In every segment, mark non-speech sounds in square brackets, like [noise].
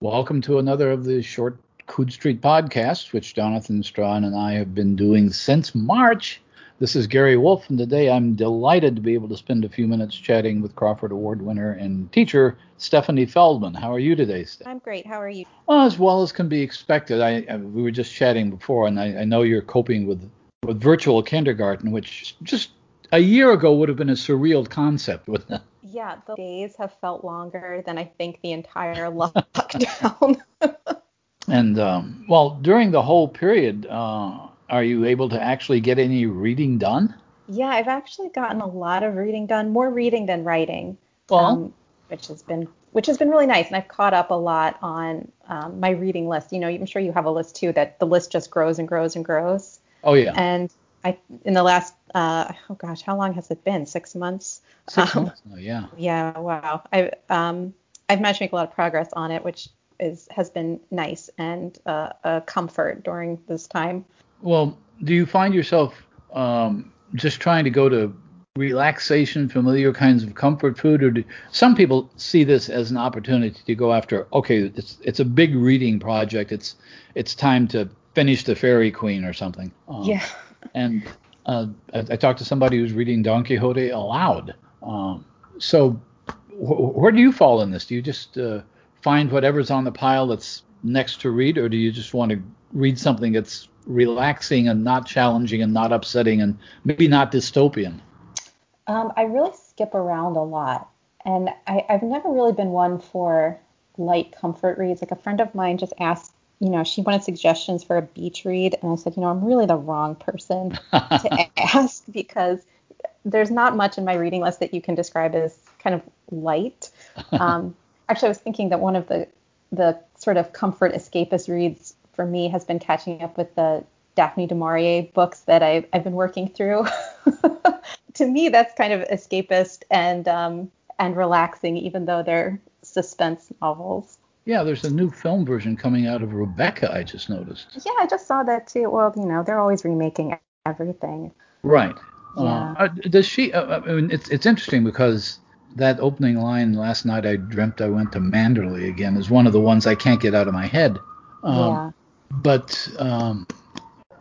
Welcome to another of the short Coode Street podcasts, which Jonathan Strahan and I have been doing since March. This is Gary Wolfe, and today I'm delighted to be able to spend a few minutes chatting with Crawford Award winner and teacher Stephanie Feldman. How are you today, Steph? I'm great. How are you? Well, as well as can be expected. I, I we were just chatting before, and I, I know you're coping with with virtual kindergarten, which just a year ago would have been a surreal concept, wouldn't it? Yeah, the days have felt longer than I think the entire [laughs] lockdown. [laughs] and um, well, during the whole period, uh, are you able to actually get any reading done? Yeah, I've actually gotten a lot of reading done, more reading than writing, well, um, which has been which has been really nice. And I've caught up a lot on um, my reading list. You know, I'm sure you have a list too that the list just grows and grows and grows. Oh yeah. And I in the last uh, oh gosh, how long has it been? Six months. Six um, months. Oh, yeah. Yeah. Wow. I um I've managed to make a lot of progress on it, which is has been nice and uh, a comfort during this time. Well, do you find yourself um, just trying to go to relaxation, familiar kinds of comfort food, or do some people see this as an opportunity to go after? Okay, it's it's a big reading project. It's it's time to finish the Faerie Queene or something. Um, yeah. And uh, I, I, talked to somebody who's reading Don Quixote aloud. Um, so wh- where do you fall in this? Do you just uh, find whatever's on the pile that's next to read, or do you just want to read something that's relaxing and not challenging and not upsetting and maybe not dystopian? Um, I really skip around a lot, and I, I've never really been one for light comfort reads. Like a friend of mine just asked, you know, she wanted suggestions for a beach read, and I said, you know, I'm really the wrong person to [laughs] ask because there's not much in my reading list that you can describe as kind of light. Um, [laughs] actually, I was thinking that one of the the sort of comfort escapist reads for me has been catching up with the Daphne du Maurier books that I've, I've been working through. [laughs] to me, that's kind of escapist and um, and relaxing, even though they're suspense novels. Yeah, there's a new film version coming out of Rebecca. I just noticed. Yeah, I just saw that too. Well, you know, they're always remaking everything. Right. Yeah. Uh, does she? Uh, I mean, it's it's interesting because that opening line last night I dreamt I went to Manderley again is one of the ones I can't get out of my head. Um, yeah. But um,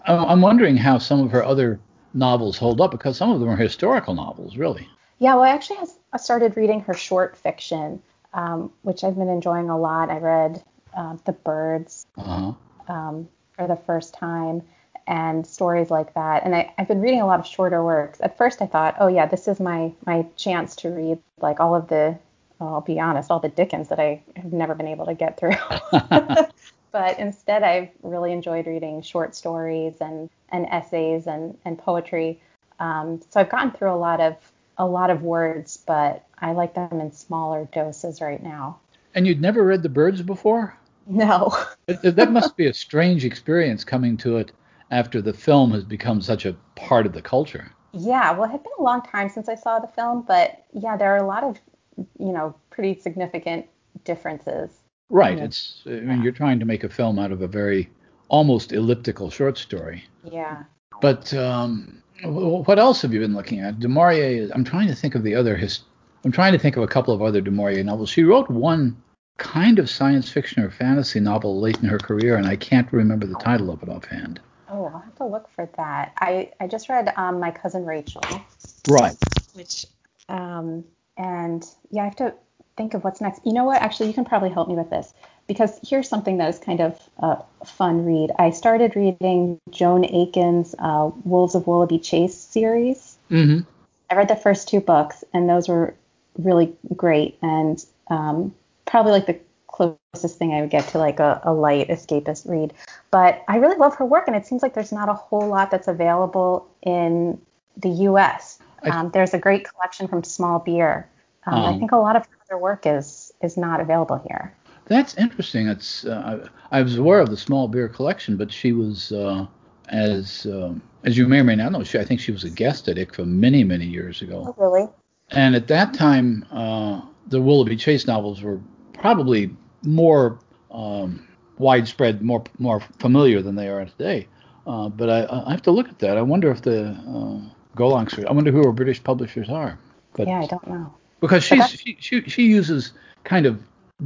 I'm wondering how some of her other novels hold up because some of them are historical novels, really. Yeah, well, I actually has, I started reading her short fiction, um, which I've been enjoying a lot. I read uh, The Birds uh-huh. um, for the first time and stories like that. And I, have been reading a lot of shorter works. At first, I thought, oh yeah, this is my my chance to read like all of the, well, I'll be honest, all the Dickens that I have never been able to get through. [laughs] but instead, I've really enjoyed reading short stories and and essays and and poetry. Um, so I've gotten through a lot of a lot of words, but I like them in smaller doses right now. And you'd never read The Birds before? No. that must be a strange experience coming to it after the film has become such a part of the culture. Yeah, well, it had been a long time since I saw the film, but yeah, there are a lot of, you know, pretty significant differences. Right. It's, I mean, you're trying to make a film out of a very almost elliptical short story. Yeah. But um, what else have you been looking at? Du Maurier, I'm trying to think of the other, his, I'm trying to think of a couple of other Du Maurier novels. She wrote one kind of science fiction or fantasy novel late in her career, and I can't remember the title of it offhand. Oh, I'll have to look for that. I, I just read um, My Cousin Rachel. Right. Which, um, and yeah, I have to think of what's next. You know what? Actually, you can probably help me with this because here's something that is kind of a fun read. I started reading Joan Aiken's uh, Wolves of Willoughby Chase series. Mm-hmm. I read the first two books, and those were really great and um, probably like the closest thing I would get to like a, a light escapist read. But I really love her work, and it seems like there's not a whole lot that's available in the U.S. Um, there's a great collection from Small Beer. Um, um, I think a lot of her work is is not available here. That's interesting. It's uh, I, I, was aware of the Small Beer collection, but she was uh, as um, as you may or may not know, she I think she was a guest at ICFA many many years ago. Oh, really? And at that time, uh, the Willoughby Chase novels were probably more um, widespread, more more familiar than they are today. Uh, but I, I have to look at that. I wonder if the uh, Gollancz, I wonder who our British publishers are. But, yeah, I don't know. Because she's, she, she she uses kind of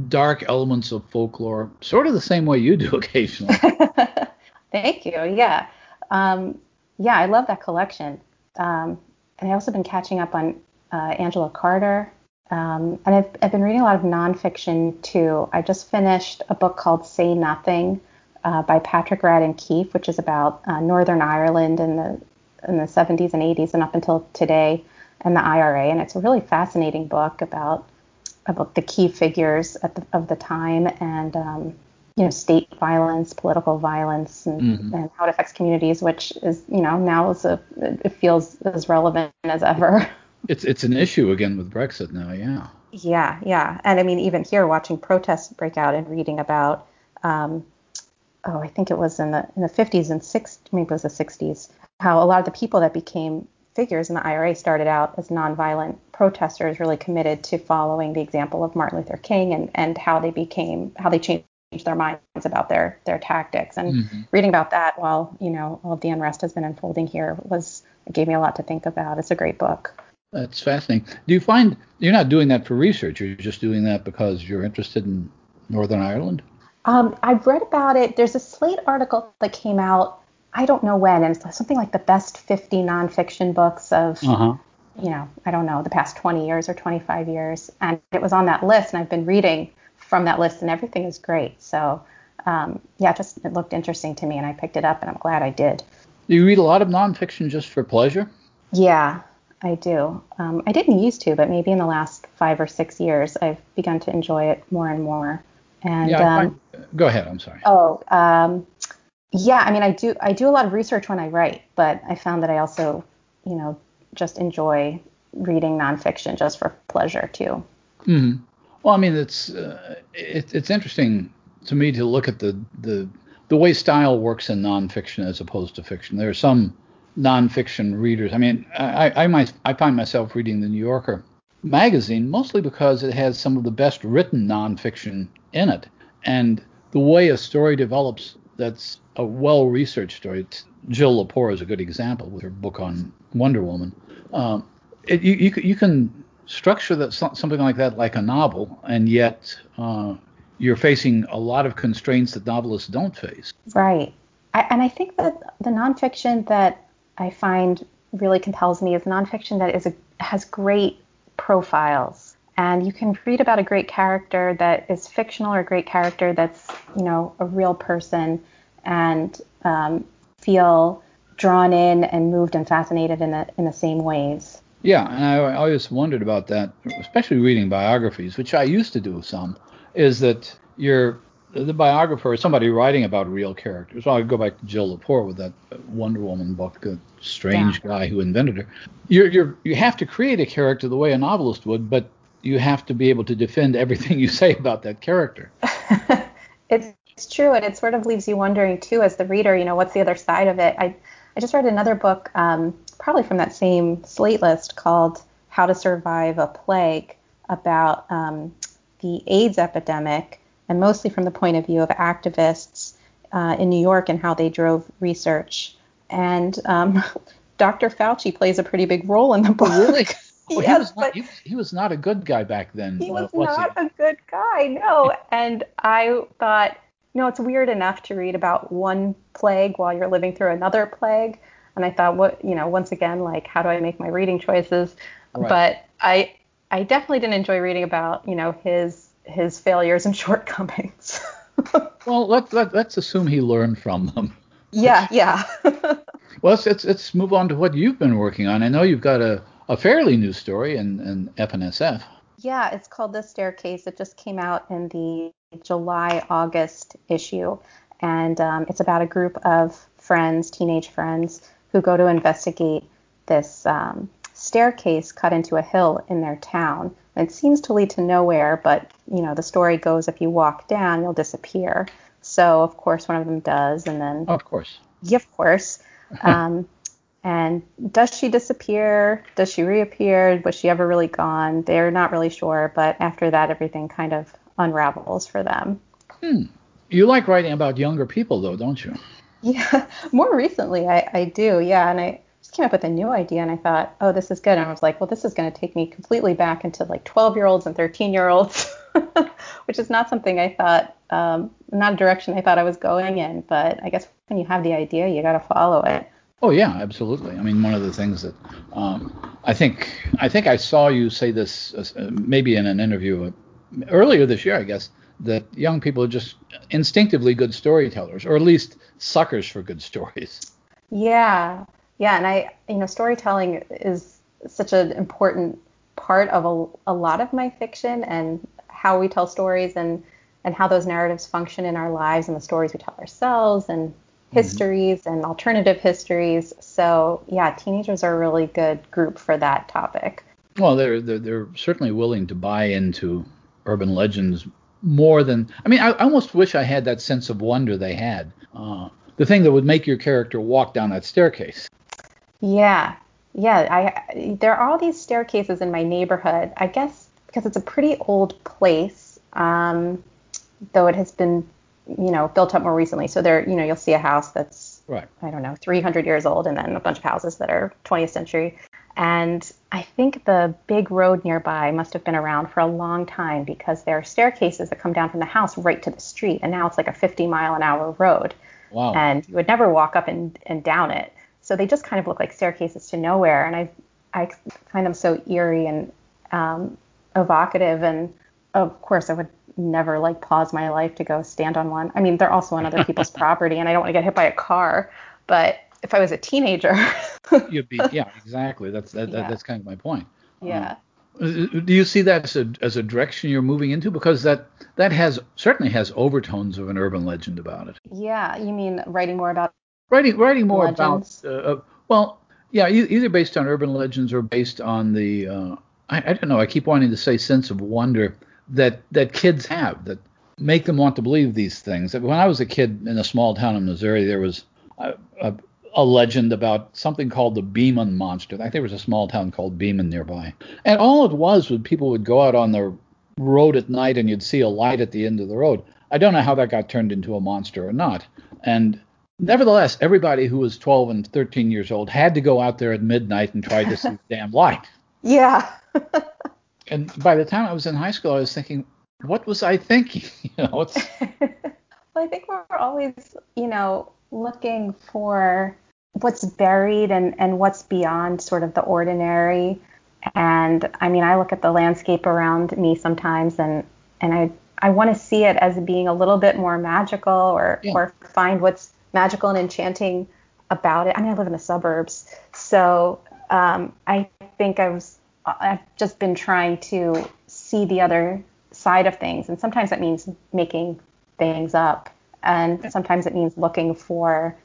dark elements of folklore, sort of the same way you do [laughs] occasionally. [laughs] Thank you. Yeah. Um, yeah, I love that collection. Um, and I've also been catching up on uh, Angela Carter. Um, and I've, I've been reading a lot of nonfiction too. I just finished a book called Say Nothing uh, by Patrick Radden Keefe, which is about uh, Northern Ireland in the in the 70s and 80s and up until today, and the IRA. And it's a really fascinating book about about the key figures the, of the time and um, you know state violence, political violence, and, mm-hmm. and, how it affects communities, which is you know now is a it feels as relevant as ever. [laughs] It's it's an issue again with Brexit now, yeah. Yeah, yeah, and I mean even here watching protests break out and reading about. Um, oh, I think it was in the in the 50s and 60s, maybe it was the 60s, how a lot of the people that became figures in the IRA started out as nonviolent protesters, really committed to following the example of Martin Luther King and, and how they became how they changed their minds about their their tactics. And mm-hmm. reading about that while you know all of the unrest has been unfolding here was gave me a lot to think about. It's a great book. That's fascinating. Do you find you're not doing that for research? You're just doing that because you're interested in Northern Ireland? Um, I've read about it. There's a Slate article that came out I don't know when, and it's something like the best 50 nonfiction books of, uh-huh. you know, I don't know, the past 20 years or 25 years. And it was on that list, and I've been reading from that list, and everything is great. So, um, yeah, just it looked interesting to me, and I picked it up, and I'm glad I did. Do you read a lot of nonfiction just for pleasure? Yeah, I do. Um, I didn't used to, but maybe in the last five or six years, I've begun to enjoy it more and more. And yeah, um, go ahead. I'm sorry. Oh, um, yeah, I mean, I do I do a lot of research when I write, but I found that I also, you know, just enjoy reading nonfiction just for pleasure too. Mm-hmm. Well, I mean, it's uh, it, it's interesting to me to look at the the the way style works in nonfiction as opposed to fiction. There are some nonfiction readers. I mean, I I, I find myself reading the New Yorker magazine mostly because it has some of the best written nonfiction in it, and the way a story develops that's a well researched story. Jill Lepore is a good example with her book on Wonder Woman. Um, it, you, you, you, can structure that something like that like a novel, and yet uh, you're facing a lot of constraints that novelists don't face. Right. I, and I think that the nonfiction that I find really compels me is nonfiction that is a, has great profiles. And you can read about a great character that is fictional or a great character that's, you know, a real person and um, feel drawn in and moved and fascinated in the in the same ways. Yeah, and I always wondered about that, especially reading biographies, which I used to do some. Is that you're the biographer or somebody writing about real characters. Well, I go back to Jill Lepore with that Wonder Woman book, the strange yeah. guy who invented her. You're, you're you have to create a character the way a novelist would, but you have to be able to defend everything you say about that character. [laughs] it's it's true, and it sort of leaves you wondering too, as the reader, you know, what's the other side of it? I I just read another book, um, probably from that same slate list, called How to Survive a Plague, about um, the AIDS epidemic, and mostly from the point of view of activists uh, in New York and how they drove research. And um, [laughs] Dr. Fauci plays a pretty big role in the book. Really? [laughs] Oh, yes, he, was not, he, he, was not a good guy back then. He was not he? a good guy, no. and I thought, you know, it's weird enough to read about one plague while you're living through another plague. And I thought, what, you know, once again, like, how do I make my reading choices? Right. But I, I definitely didn't enjoy reading about, you know, his his failures and [laughs] shortcomings. well, let, let, let's assume he learned from them. Yeah, yeah. [laughs] well, let's, let's, let's move on to what you've been working on. I know you've got a, a fairly new story in, in F&SF. Yeah, it's called The Staircase. It just came out in the July August issue, and um, it's about a group of friends, teenage friends, who go to investigate this um, staircase cut into a hill in their town. And it seems to lead to nowhere, but you know the story goes if you walk down, you'll disappear. So of course one of them does, and then of course, yeah, of course. [laughs] Um, and does she disappear? Does she reappear? Was she ever really gone? They're not really sure, but after that, everything kind of unravels for them. Hmm. You like writing about younger people, though, don't you? Yeah, [laughs] more recently I, I do, yeah. And I just came up with a new idea and I thought, oh, this is good. And I was like, well, this is going to take me completely back into like 12 year olds and 13 year olds. [laughs] which is not something I thought, um, not a direction I thought I was going in. But I guess when you have the idea, you got to follow it. Oh yeah, absolutely. I mean, one of the things that um, I think I think I saw you say this uh, maybe in an interview uh, earlier this year, I guess, that young people are just instinctively good storytellers, or at least suckers for good stories. Yeah, yeah, and I, you know, storytelling is such an important part of a, a lot of my fiction and how we tell stories and and how those narratives function in our lives and the stories we tell ourselves and mm-hmm. histories mm-hmm. and alternative histories. So yeah, teenagers are a really good group for that topic. Well, they're they're, they're certainly willing to buy into urban legends more than I mean. I, I almost wish I had that sense of wonder they had. Uh, the thing that would make your character walk down that staircase. Yeah, yeah. I there are all these staircases in my neighborhood. I guess because it's a pretty old place, um, though it has been, you know, built up more recently. So there, you know, you'll see a house that's right. I don't know, 300 years old, and then a bunch of houses that are 20th century. And I think the big road nearby must have been around for a long time because there are staircases that come down from the house right to the street. And now it's like a 50 mile an hour road. Wow. And you would never walk up and, and down it. So they just kind of look like staircases to nowhere. And I, I find them so eerie and um, evocative. And of course, I would never like pause my life to go stand on one. I mean, they're also on other [laughs] people's property and I don't want to get hit by a car. But if I was a teenager, [laughs] you'd be yeah exactly. That's that, yeah. that's kind of my point. Yeah. Um, do you see that as a as a direction you're moving into because that that has certainly has overtones of an urban legend about it. Yeah, you mean writing more about writing writing more legends. about uh, well yeah either based on urban legends or based on the uh, I, I don't know I keep wanting to say sense of wonder that that kids have that make them want to believe these things. When I was a kid in a small town in Missouri, there was a, a, a legend about something called the Beeman monster. I think there was a small town called Beeman nearby. And all it was was people would go out on the road at night and you'd see a light at the end of the road. I don't know how that got turned into a monster or not. And nevertheless, everybody who was 12 and 13 years old had to go out there at midnight and try to see the [laughs] damn light. Yeah. [laughs] and by the time I was in high school, I was thinking, what was I thinking? [laughs] You know, it's. well, I think we're always, you know, looking for what's buried and, and what's beyond sort of the ordinary. And I mean, I look at the landscape around me sometimes and, and I, I want to see it as being a little bit more magical or, yeah. or find what's magical and enchanting about it. I mean, I live in the suburbs. So um, I think I was, I've just been trying to see the other side of things. And sometimes that means making things up. And sometimes it means looking for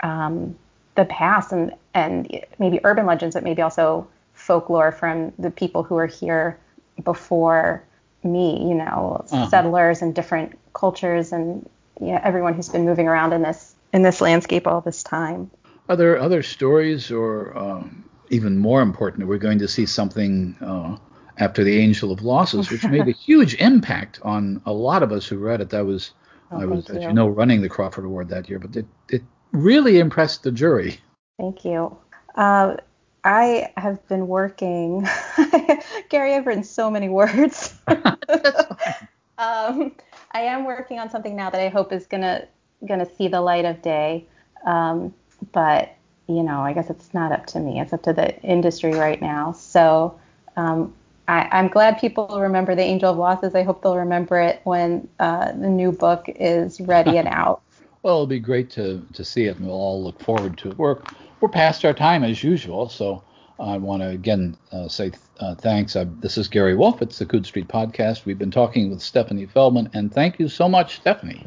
um, the past and and maybe urban legends, but maybe also folklore from the people who are here before me. You know, uh-huh. settlers and different cultures and you know, everyone who's been moving around in this in this landscape all this time. Are there other stories, or um, even more important, we're going to see something uh, after the Angel of Losses, which made a [laughs] huge impact on a lot of us who read it. That was oh, I was, as you know, running the Crawford Award that year, but it, it really impressed the jury. Thank you. Uh, I have been working. [laughs] Gary, I've written so many words. [laughs] um, I am working on something now that I hope is gonna gonna see the light of day. Um, but you know, I guess it's not up to me. It's up to the industry right now. So um, I, am glad people remember the Angel of Losses. I hope they'll remember it when uh, the new book is ready and out. [laughs] Well, it'll be great to, to see it, and we'll all look forward to it. We're we're past our time as usual, so I want to again uh, say uh, thanks. Uh, this is Gary Wolfe. It's the Coode Street Podcast. We've been talking with Stephanie Feldman, and thank you so much, Stephanie.